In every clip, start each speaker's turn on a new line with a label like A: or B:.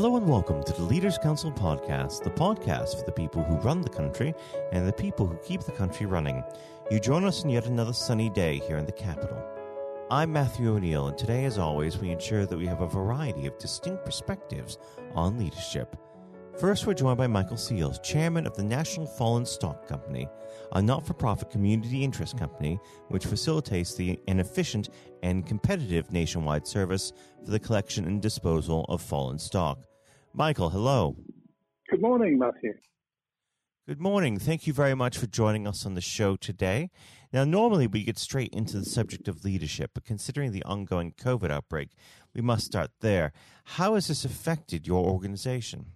A: Hello and welcome to the Leaders Council podcast, the podcast for the people who run the country and the people who keep the country running. You join us on yet another sunny day here in the capital. I'm Matthew O'Neill, and today, as always, we ensure that we have a variety of distinct perspectives on leadership. First, we're joined by Michael Seals, chairman of the National Fallen Stock Company, a not for profit community interest company which facilitates the, an efficient and competitive nationwide service for the collection and disposal of fallen stock. Michael, hello.
B: Good morning, Matthew.
A: Good morning. Thank you very much for joining us on the show today. Now, normally we get straight into the subject of leadership, but considering the ongoing COVID outbreak, we must start there. How has this affected your organization?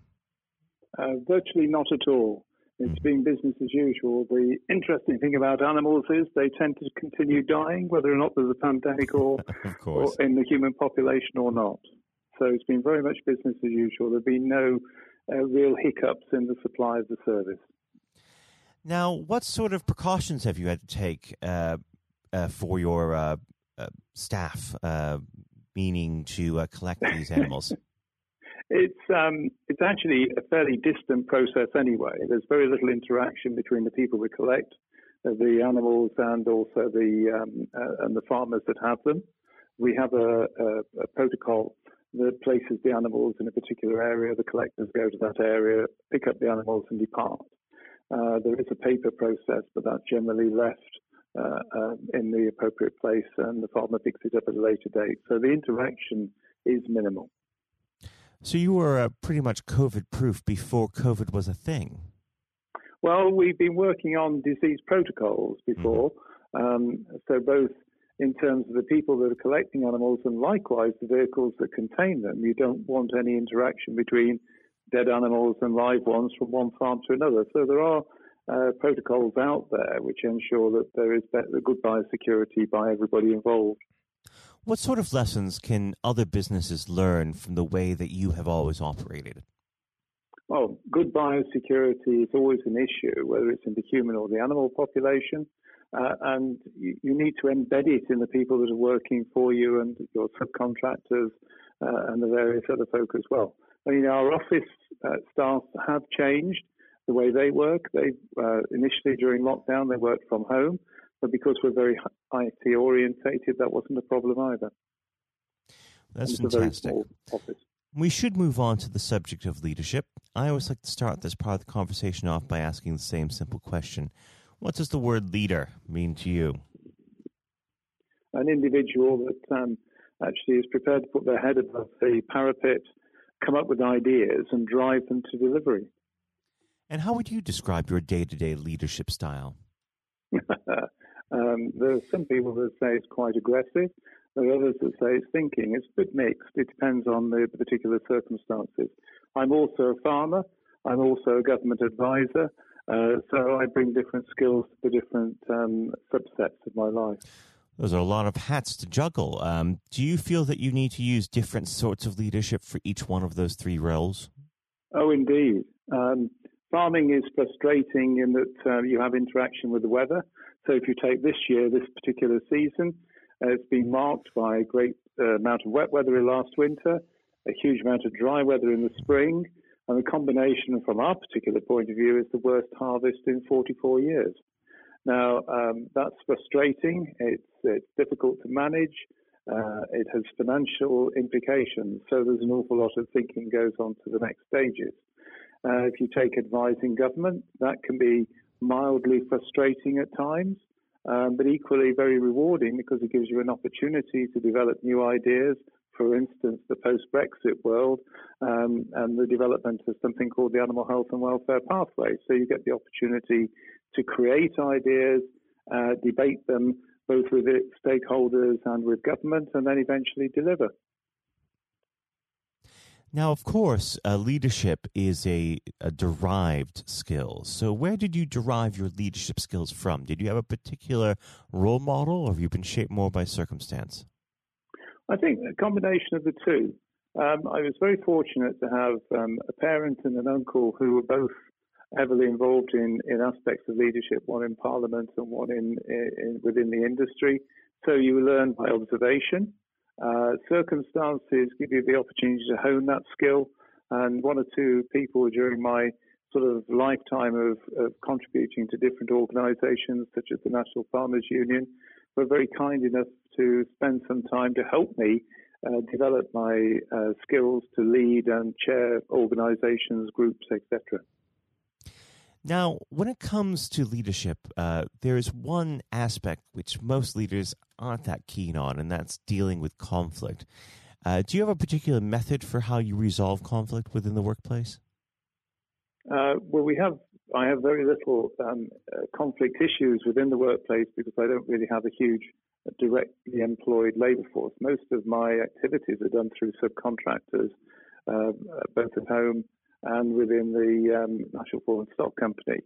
B: Uh, virtually not at all. It's mm. been business as usual. The interesting thing about animals is they tend to continue dying, whether or not there's a pandemic or, or in the human population or not. So it's been very much business as usual. There have been no uh, real hiccups in the supply of the service.
A: Now, what sort of precautions have you had to take uh, uh for your uh, uh, staff, meaning to collect these animals?
B: It's um, it's actually a fairly distant process anyway. There's very little interaction between the people that collect the animals and also the um, uh, and the farmers that have them. We have a, a, a, protocol that places the animals in a particular area. The collectors go to that area, pick up the animals, and depart. Uh, there is a paper process, but that's generally left uh, uh, in the appropriate place, and the farmer picks it up at a later date. So the interaction is minimal.
A: So you were uh, pretty much COVID proof before COVID was a thing.
B: Well, we've been working on disease protocols before. Mm-hmm. Um, so both in terms of the people that are collecting animals and likewise the vehicles that contain them. You don't want any interaction between dead animals and live ones from one farm to another. So there are uh, protocols out there which ensure that there is better, good biosecurity by everybody involved.
A: What sort of lessons can other businesses learn from the way that you have always operated?
B: Well, good biosecurity is always an issue, whether it's in the human or the animal population. Uh, and you, you, need to embed it in the people that are working for you and your subcontractors uh, and the various other folk as well. I mean, our office uh, staff have changed the way they work. They uh, initially during lockdown they worked from home. But because we're very IT orientated, that wasn't a problem either.
A: That's fantastic. We should move on to the subject of leadership. I always like to start this part of the conversation off by asking the same simple question What does the word leader mean to you?
B: An individual that um, actually is prepared to put their head above the parapet, come up with ideas, and drive them to delivery.
A: And how would you describe your day to day leadership style?
B: Um, there are some people that say it's quite aggressive. There are others that say it's thinking. It's a bit mixed. It depends on the particular circumstances. I'm also a farmer. I'm also a government advisor. Uh, so I bring different skills to the different um, subsets of my life.
A: Those are a lot of hats to juggle. Um, do you feel that you need to use different sorts of leadership for each one of those three roles?
B: Oh, indeed. Um, farming is frustrating in that uh, you have interaction with the weather. So if you take this year, this particular season, uh, it's been marked by a great uh, amount of wet weather in last winter, a huge amount of dry weather in the spring, and the combination from our particular point of view is the worst harvest in 44 years. Now, um, that's frustrating. It's, it's difficult to manage. Uh, it has financial implications. So there's an awful lot of thinking goes on to the next stages. Uh, if you take advising government, that can be mildly frustrating at times, um, but equally very rewarding because it gives you an opportunity to develop new ideas. For instance, the post Brexit world um, and the development of something called the Animal Health and Welfare Pathway. So you get the opportunity to create ideas, uh, debate them both with stakeholders and with government, and then eventually deliver.
A: Now, of course, uh, leadership is a, a, derived skill. So, where did you derive your leadership skills from? Did you have a particular role model, or have you been shaped more by circumstance?
B: I think a combination of the two. Um, I was very fortunate to have um, a parent and an uncle who were both heavily involved in, in aspects of leadership, one in Parliament and one in, in within the industry. So you learn by observation. Uh, circumstances give you the opportunity to hone that skill. and one or two people during my sort of lifetime of, of contributing to different organisations, such as the National Farmers Union, were very kind enough to spend some time to help me uh, develop my uh, skills to lead and chair organizations, groups, etc.
A: Now, when it comes to leadership, uh, there is one aspect which most leaders aren't that keen on, and that's dealing with conflict. Uh, do you have a particular method for how you resolve conflict within the workplace?
B: Uh, well, we have. I have very little um, uh, conflict issues within the workplace because I don't really have a huge directly employed labour force. Most of my activities are done through subcontractors, uh, both at home and within the um, National Fallen Stock Company.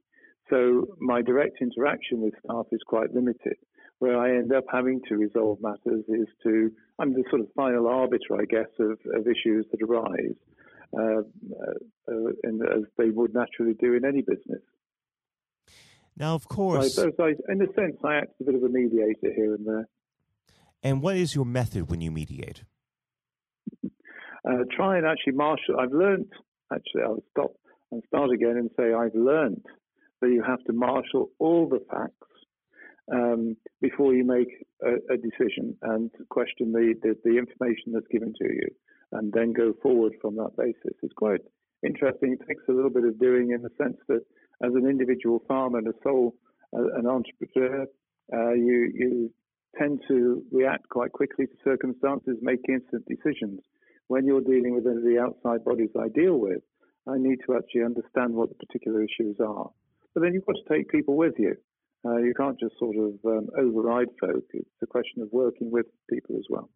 B: So my direct interaction with staff is quite limited. Where I end up having to resolve matters is to, I'm the sort of final arbiter, I guess, of, of issues that arise, uh, uh, in, as they would naturally do in any business.
A: Now, of course.
B: So I, in a sense, I act as a bit of a mediator here and there.
A: And what is your method when you mediate?
B: Uh, try and actually marshal. I've learned, actually, I'll stop and start again and say I've learned that you have to marshal all the facts um, before you make a, a decision and question the, the, the, information that's given to you and then go forward from that basis. It's quite interesting. It takes a little bit of doing in the sense that as an individual farmer and a sole uh, an entrepreneur, uh, you you tend to react quite quickly to circumstances, make instant decisions. When you're dealing with the outside bodies I deal with, I need to actually understand what the particular issues are. But then you've got to take people with you. Uh, you can't just sort of um, override folk. It's a question of working with people as well.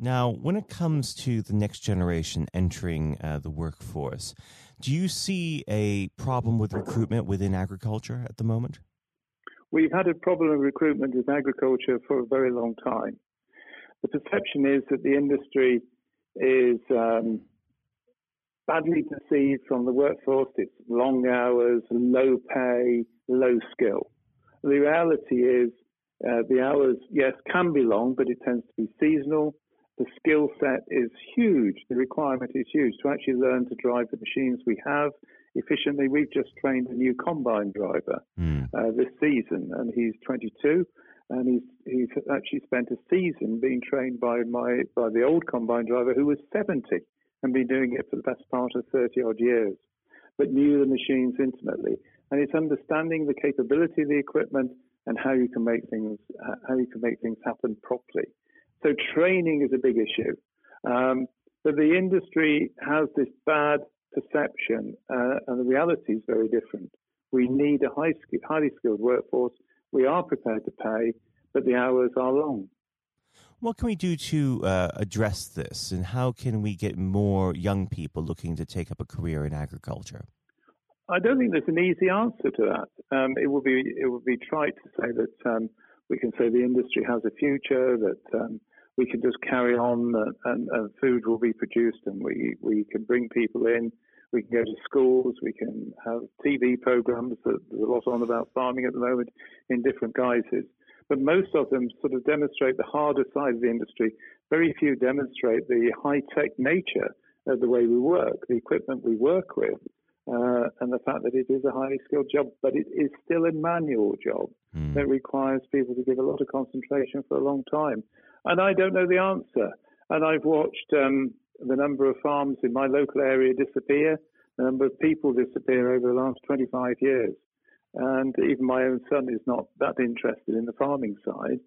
A: Now, when it comes to the next generation entering uh, the workforce, do you see a problem with recruitment within agriculture at the moment?
B: We've had a problem with recruitment in agriculture for a very long time. The perception is that the industry is um, badly perceived from the workforce. It's long hours, low pay, low skill. The reality is uh, the hours, yes, can be long, but it tends to be seasonal. The skill set is huge. The requirement is huge to actually learn to drive the machines we have efficiently. We've just trained a new combine driver mm. uh, this season, and he's 22, and he's he's actually spent a season being trained by my by the old combine driver who was 70 and been doing it for the best part of 30 odd years, but knew the machines intimately. And it's understanding the capability of the equipment and how you can make things how you can make things happen properly. So training is a big issue. Um, but the industry has this bad perception, uh, and the reality is very different. We need a high, highly skilled workforce. We are prepared to pay, but the hours are long.
A: What can we do to uh, address this, and how can we get more young people looking to take up a career in agriculture?
B: I don't think there's an easy answer to that. Um, it would be it would be trite to say that um, we can say the industry has a future, that um, we can just carry on and, and, food will be produced and we, we can bring people in. We can go to schools. We can have TV programs. There's a lot on about farming at the moment in different guises. But most of them sort of demonstrate the harder side of the industry. Very few demonstrate the high tech nature of the way we work, the equipment we work with, uh, and the fact that it is a highly skilled job, but it is still a manual job mm. that requires people to give a lot of concentration for a long time. And I don't know the answer. And I've watched um, the number of farms in my local area disappear, the number of people disappear over the last 25 years. And even my own son is not that interested in the farming side.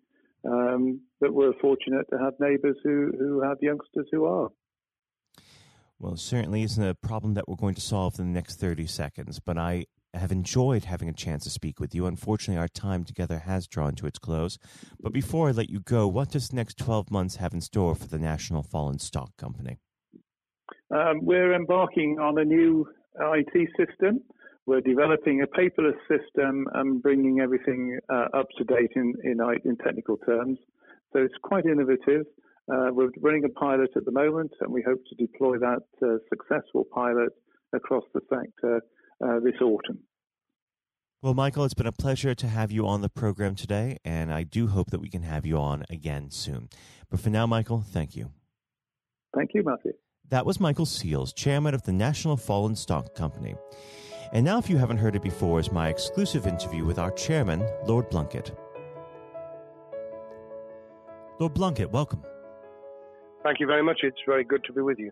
B: Um, but we're fortunate to have neighbours who, who have youngsters who are.
A: Well, certainly isn't a problem that we're going to solve in the next 30 seconds, but I have enjoyed having a chance to speak with you. Unfortunately, our time together has drawn to its close. But before I let you go, what does the next 12 months have in store for the National Fallen Stock Company?
B: Um, we're embarking on a new IT system. We're developing a paperless system and bringing everything uh, up to date in, in, in technical terms. So it's quite innovative. Uh, we're running a pilot at the moment, and we hope to deploy that uh, successful pilot across the sector uh, this autumn.
A: Well, Michael, it's been a pleasure to have you on the program today, and I do hope that we can have you on again soon. But for now, Michael, thank you.
B: Thank you, Matthew.
A: That was Michael Seals, chairman of the National Fallen Stock Company. And now, if you haven't heard it before, is my exclusive interview with our chairman, Lord Blunkett. Lord Blunkett, welcome.
C: Thank you very much. It's very good to be with you.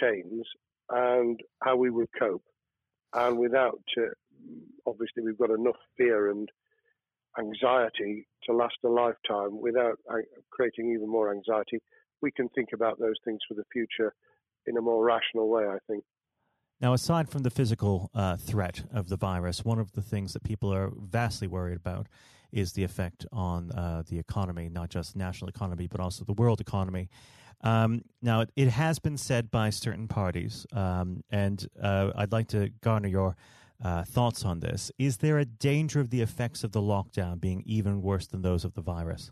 C: chains and how we would cope. And without, uh, obviously, we've got enough fear and anxiety to last a lifetime without uh, creating even more anxiety. We can think about those things for the future in a more rational way, I think.
D: Now, aside from the physical uh, threat of the virus, one of the things that people are vastly worried about is the effect on uh, the economy, not just national economy, but also the world economy. Um, now, it, it, has been said by certain parties, um, and uh, I'd like to garner your uh, thoughts on this. Is there a danger of the effects of the lockdown being even worse than those of the virus?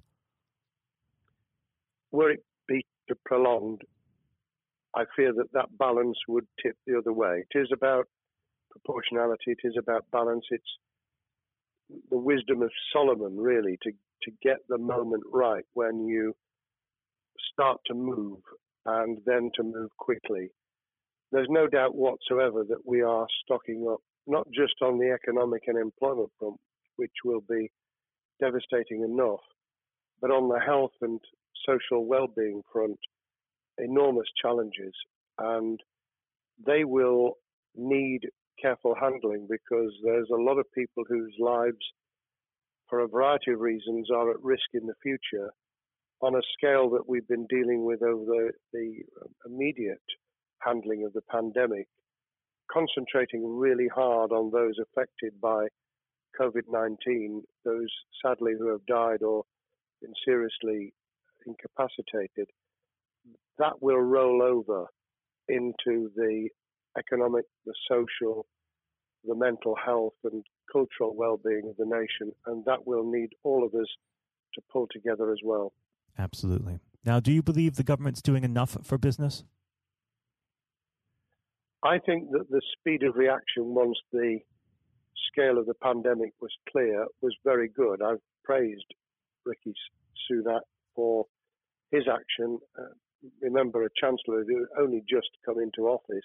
C: Were it be prolonged, I fear that that balance would tip the other way. It is about proportionality. It is about balance. It's the wisdom of Solomon, really, to to get the moment right when you start to move and then to move quickly. There's no doubt whatsoever that we are stocking up, not just on the economic and employment front, which will be devastating enough, but on the health and social well-being front, enormous challenges, and they will need careful handling because there's a lot of people whose lives, for a variety of reasons, are at risk in the future on a scale that we've been dealing with over the, the um, immediate handling of the pandemic, concentrating really hard on those affected by COVID 19, those sadly who have died or been seriously incapacitated, that will roll over into the economic, the social, the mental health, and cultural well being of the nation. And that will need all of us to pull together as well.
D: Absolutely. Now, do you believe the government's doing enough for business?
C: I think that the speed of reaction once the scale of the pandemic was clear was very good. I've praised Rishi Sunak for his action. Uh, remember, a chancellor who only just come into office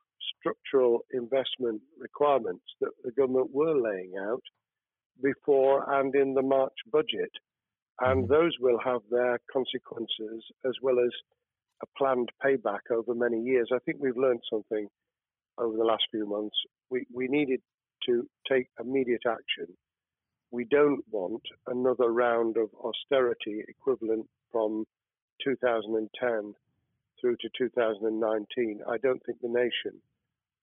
C: structural investment requirements that the government were laying out before and in the March budget. And mm-hmm. those will have their consequences as well as a planned payback over many years. I think we've learned something over the last few months. We, we needed to take immediate action. we don't want another round of austerity equivalent from 2010 through to 2019. I don't think the nation,